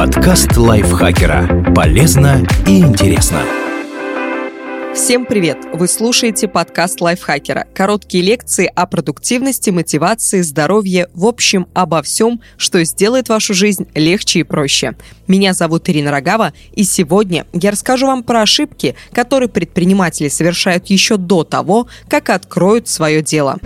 Подкаст лайфхакера. Полезно и интересно. Всем привет! Вы слушаете подкаст лайфхакера. Короткие лекции о продуктивности, мотивации, здоровье, в общем, обо всем, что сделает вашу жизнь легче и проще. Меня зовут Ирина Рогава, и сегодня я расскажу вам про ошибки, которые предприниматели совершают еще до того, как откроют свое дело.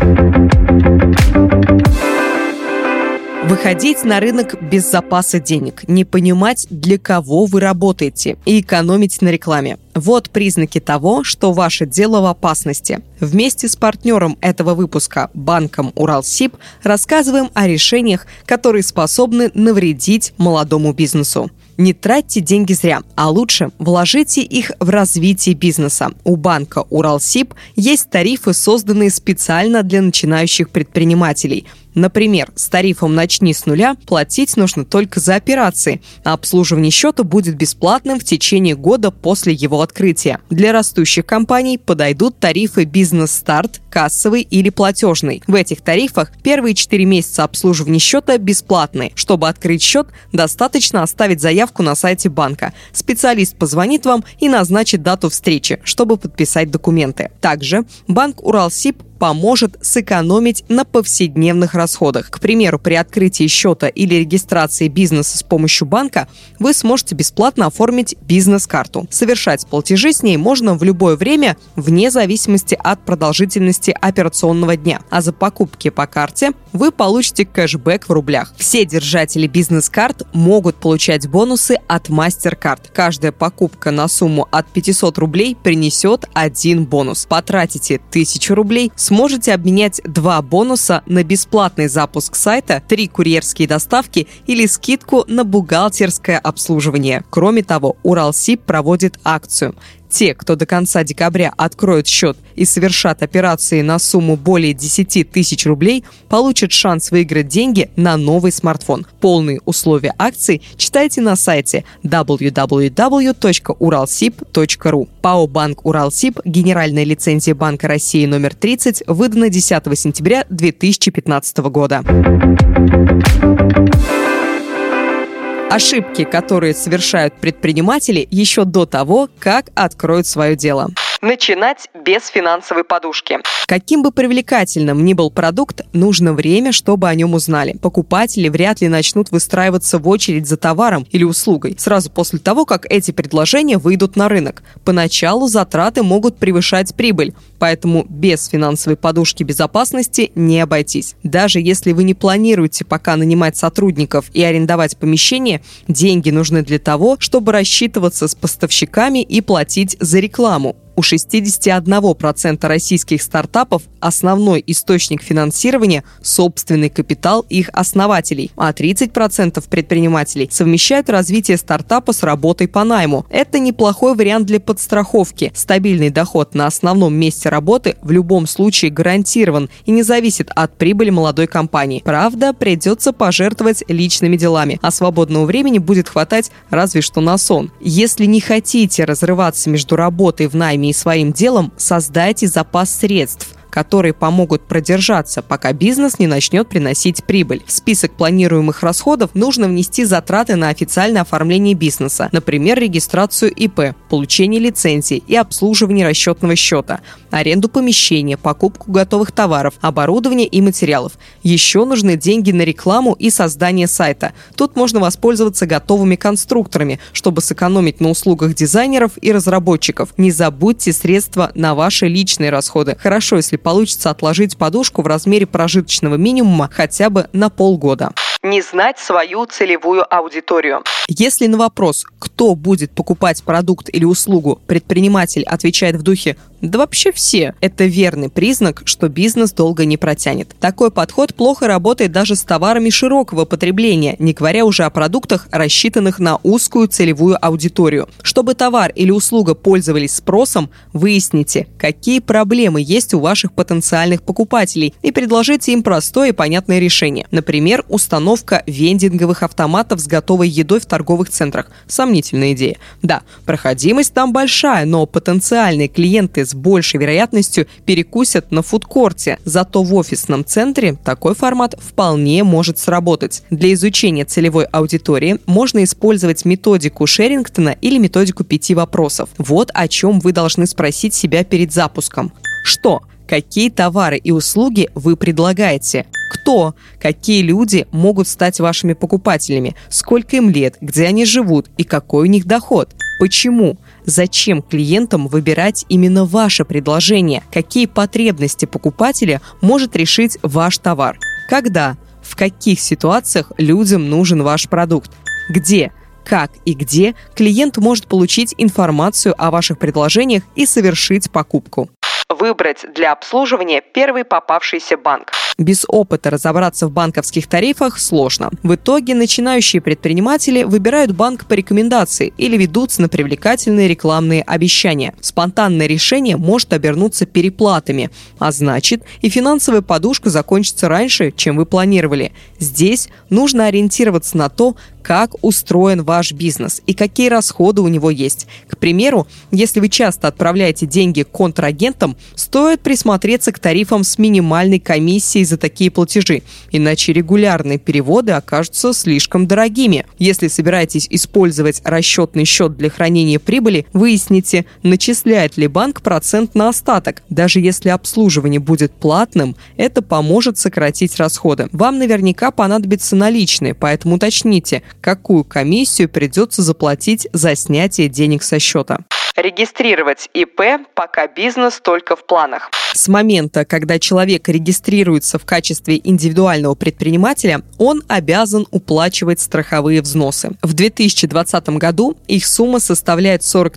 Выходить на рынок без запаса денег, не понимать, для кого вы работаете и экономить на рекламе. Вот признаки того, что ваше дело в опасности. Вместе с партнером этого выпуска, банком Уралсиб, рассказываем о решениях, которые способны навредить молодому бизнесу. Не тратьте деньги зря, а лучше вложите их в развитие бизнеса. У банка Уралсиб есть тарифы, созданные специально для начинающих предпринимателей – Например, с тарифом «Начни с нуля» платить нужно только за операции, а обслуживание счета будет бесплатным в течение года после его открытия. Для растущих компаний подойдут тарифы «Бизнес-старт», «Кассовый» или «Платежный». В этих тарифах первые 4 месяца обслуживания счета бесплатны. Чтобы открыть счет, достаточно оставить заявку на сайте банка. Специалист позвонит вам и назначит дату встречи, чтобы подписать документы. Также банк Уралсиб поможет сэкономить на повседневных расходах. К примеру, при открытии счета или регистрации бизнеса с помощью банка вы сможете бесплатно оформить бизнес-карту. Совершать платежи с ней можно в любое время, вне зависимости от продолжительности операционного дня. А за покупки по карте вы получите кэшбэк в рублях. Все держатели бизнес-карт могут получать бонусы от MasterCard. Каждая покупка на сумму от 500 рублей принесет один бонус. Потратите 1000 рублей, сможете обменять два бонуса на бесплатный запуск сайта, три курьерские доставки или скидку на бухгалтерское обслуживание. Кроме того, Уралсиб проводит акцию – те, кто до конца декабря откроют счет и совершат операции на сумму более 10 тысяч рублей, получат шанс выиграть деньги на новый смартфон. Полные условия акции читайте на сайте www.uralsib.ru. ПАО «Банк Уралсиб», генеральная лицензия Банка России номер 30, выдана 10 сентября 2015 года. Ошибки, которые совершают предприниматели еще до того, как откроют свое дело. Начинать без финансовой подушки. Каким бы привлекательным ни был продукт, нужно время, чтобы о нем узнали. Покупатели вряд ли начнут выстраиваться в очередь за товаром или услугой сразу после того, как эти предложения выйдут на рынок. Поначалу затраты могут превышать прибыль, поэтому без финансовой подушки безопасности не обойтись. Даже если вы не планируете пока нанимать сотрудников и арендовать помещение, деньги нужны для того, чтобы рассчитываться с поставщиками и платить за рекламу. У 61% российских стартапов основной источник финансирования – собственный капитал их основателей, а 30% предпринимателей совмещают развитие стартапа с работой по найму. Это неплохой вариант для подстраховки. Стабильный доход на основном месте работы в любом случае гарантирован и не зависит от прибыли молодой компании. Правда, придется пожертвовать личными делами, а свободного времени будет хватать разве что на сон. Если не хотите разрываться между работой в найме и своим делом, создайте запас средств – которые помогут продержаться, пока бизнес не начнет приносить прибыль. В список планируемых расходов нужно внести затраты на официальное оформление бизнеса, например, регистрацию ИП, получение лицензии и обслуживание расчетного счета, аренду помещения, покупку готовых товаров, оборудования и материалов. Еще нужны деньги на рекламу и создание сайта. Тут можно воспользоваться готовыми конструкторами, чтобы сэкономить на услугах дизайнеров и разработчиков. Не забудьте средства на ваши личные расходы. Хорошо, если получится отложить подушку в размере прожиточного минимума хотя бы на полгода не знать свою целевую аудиторию. Если на вопрос, кто будет покупать продукт или услугу, предприниматель отвечает в духе да вообще все. Это верный признак, что бизнес долго не протянет. Такой подход плохо работает даже с товарами широкого потребления, не говоря уже о продуктах, рассчитанных на узкую целевую аудиторию. Чтобы товар или услуга пользовались спросом, выясните, какие проблемы есть у ваших потенциальных покупателей и предложите им простое и понятное решение. Например, установка вендинговых автоматов с готовой едой в торговых центрах. Сомнительная идея. Да, проходимость там большая, но потенциальные клиенты с большей вероятностью перекусят на фудкорте. Зато в офисном центре такой формат вполне может сработать. Для изучения целевой аудитории можно использовать методику Шерингтона или методику пяти вопросов. Вот о чем вы должны спросить себя перед запуском. Что? Какие товары и услуги вы предлагаете? Кто? Какие люди могут стать вашими покупателями? Сколько им лет? Где они живут? И какой у них доход? Почему? Зачем клиентам выбирать именно ваше предложение? Какие потребности покупателя может решить ваш товар? Когда? В каких ситуациях людям нужен ваш продукт? Где? как и где клиент может получить информацию о ваших предложениях и совершить покупку. Выбрать для обслуживания первый попавшийся банк. Без опыта разобраться в банковских тарифах сложно. В итоге начинающие предприниматели выбирают банк по рекомендации или ведутся на привлекательные рекламные обещания. Спонтанное решение может обернуться переплатами, а значит и финансовая подушка закончится раньше, чем вы планировали. Здесь нужно ориентироваться на то, как устроен ваш бизнес и какие расходы у него есть. К примеру, если вы часто отправляете деньги контрагентам, стоит присмотреться к тарифам с минимальной комиссией за такие платежи, иначе регулярные переводы окажутся слишком дорогими. Если собираетесь использовать расчетный счет для хранения прибыли, выясните, начисляет ли банк процент на остаток. Даже если обслуживание будет платным, это поможет сократить расходы. Вам наверняка понадобятся наличные, поэтому уточните, какую комиссию придется заплатить за снятие денег со счета. Регистрировать ИП, пока бизнес только в планах. С момента, когда человек регистрируется в качестве индивидуального предпринимателя, он обязан уплачивать страховые взносы. В 2020 году их сумма составляет 40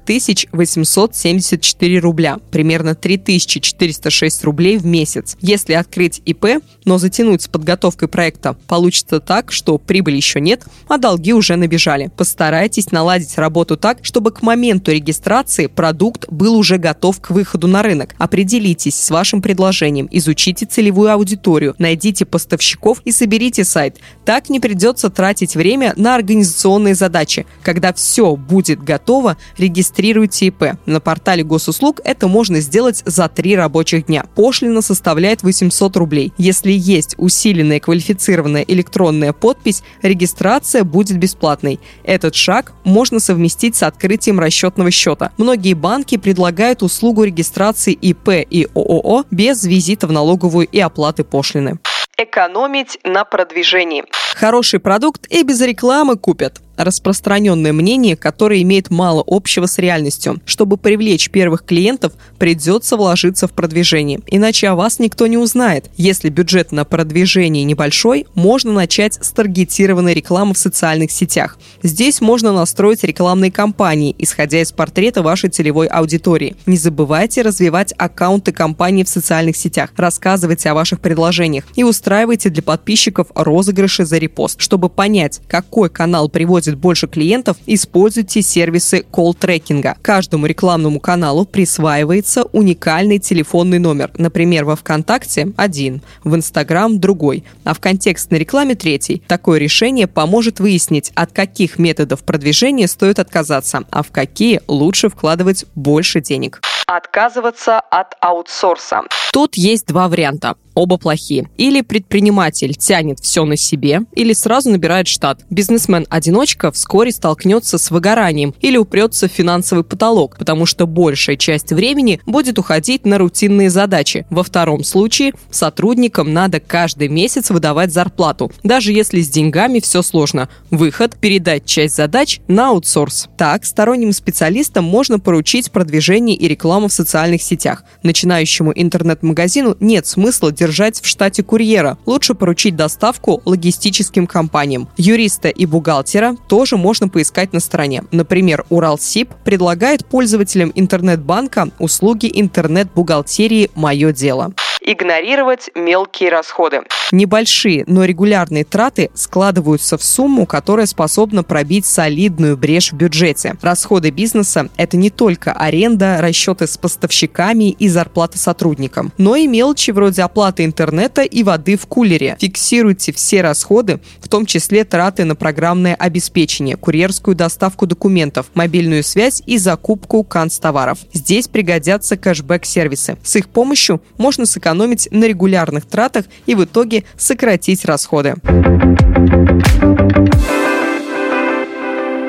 874 рубля, примерно 3406 рублей в месяц. Если открыть ИП, но затянуть с подготовкой проекта, получится так, что прибыли еще нет, а долги уже набежали. Постарайтесь наладить работу так, чтобы к моменту регистрации продукт был уже готов к выходу на рынок. Определитесь с вашим предложением, изучите целевую аудиторию, найдите поставщиков и соберите сайт. Так не придется тратить время на организационные задачи. Когда все будет готово, регистрируйте ИП. На портале госуслуг это можно сделать за три рабочих дня. Пошлина составляет 800 рублей. Если есть усиленная квалифицированная электронная подпись, регистрация будет бесплатной. Этот шаг можно совместить с открытием расчетного счета. Многие банки предлагают услугу регистрации ИП и ООО без визита в налоговую и оплаты пошлины. Экономить на продвижении. Хороший продукт и без рекламы купят распространенное мнение, которое имеет мало общего с реальностью. Чтобы привлечь первых клиентов, придется вложиться в продвижение, иначе о вас никто не узнает. Если бюджет на продвижение небольшой, можно начать с таргетированной рекламы в социальных сетях. Здесь можно настроить рекламные кампании, исходя из портрета вашей целевой аудитории. Не забывайте развивать аккаунты компании в социальных сетях, рассказывайте о ваших предложениях и устраивайте для подписчиков розыгрыши за репост. Чтобы понять, какой канал приводит привозит больше клиентов, используйте сервисы колл-трекинга. Каждому рекламному каналу присваивается уникальный телефонный номер. Например, во ВКонтакте – один, в Инстаграм – другой, а в контекстной рекламе – третий. Такое решение поможет выяснить, от каких методов продвижения стоит отказаться, а в какие лучше вкладывать больше денег. Отказываться от аутсорса. Тут есть два варианта оба плохие. Или предприниматель тянет все на себе, или сразу набирает штат. Бизнесмен-одиночка вскоре столкнется с выгоранием или упрется в финансовый потолок, потому что большая часть времени будет уходить на рутинные задачи. Во втором случае сотрудникам надо каждый месяц выдавать зарплату, даже если с деньгами все сложно. Выход – передать часть задач на аутсорс. Так, сторонним специалистам можно поручить продвижение и рекламу в социальных сетях. Начинающему интернет-магазину нет смысла держать держать в штате курьера. Лучше поручить доставку логистическим компаниям. Юриста и бухгалтера тоже можно поискать на стороне. Например, Уралсиб предлагает пользователям интернет-банка услуги интернет-бухгалтерии «Мое дело». Игнорировать мелкие расходы. Небольшие, но регулярные траты складываются в сумму, которая способна пробить солидную брешь в бюджете. Расходы бизнеса – это не только аренда, расчеты с поставщиками и зарплата сотрудникам, но и мелочи вроде оплаты интернета и воды в кулере. Фиксируйте все расходы, в том числе траты на программное обеспечение, курьерскую доставку документов, мобильную связь и закупку канцтоваров. Здесь пригодятся кэшбэк-сервисы. С их помощью можно сэкономить на регулярных тратах и в итоге сократить расходы.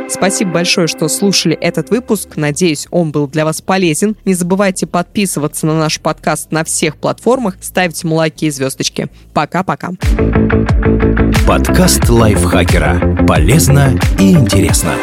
Спасибо большое, что слушали этот выпуск. Надеюсь, он был для вас полезен. Не забывайте подписываться на наш подкаст на всех платформах, ставить лайки и звездочки. Пока-пока. Подкаст лайфхакера. Полезно и интересно.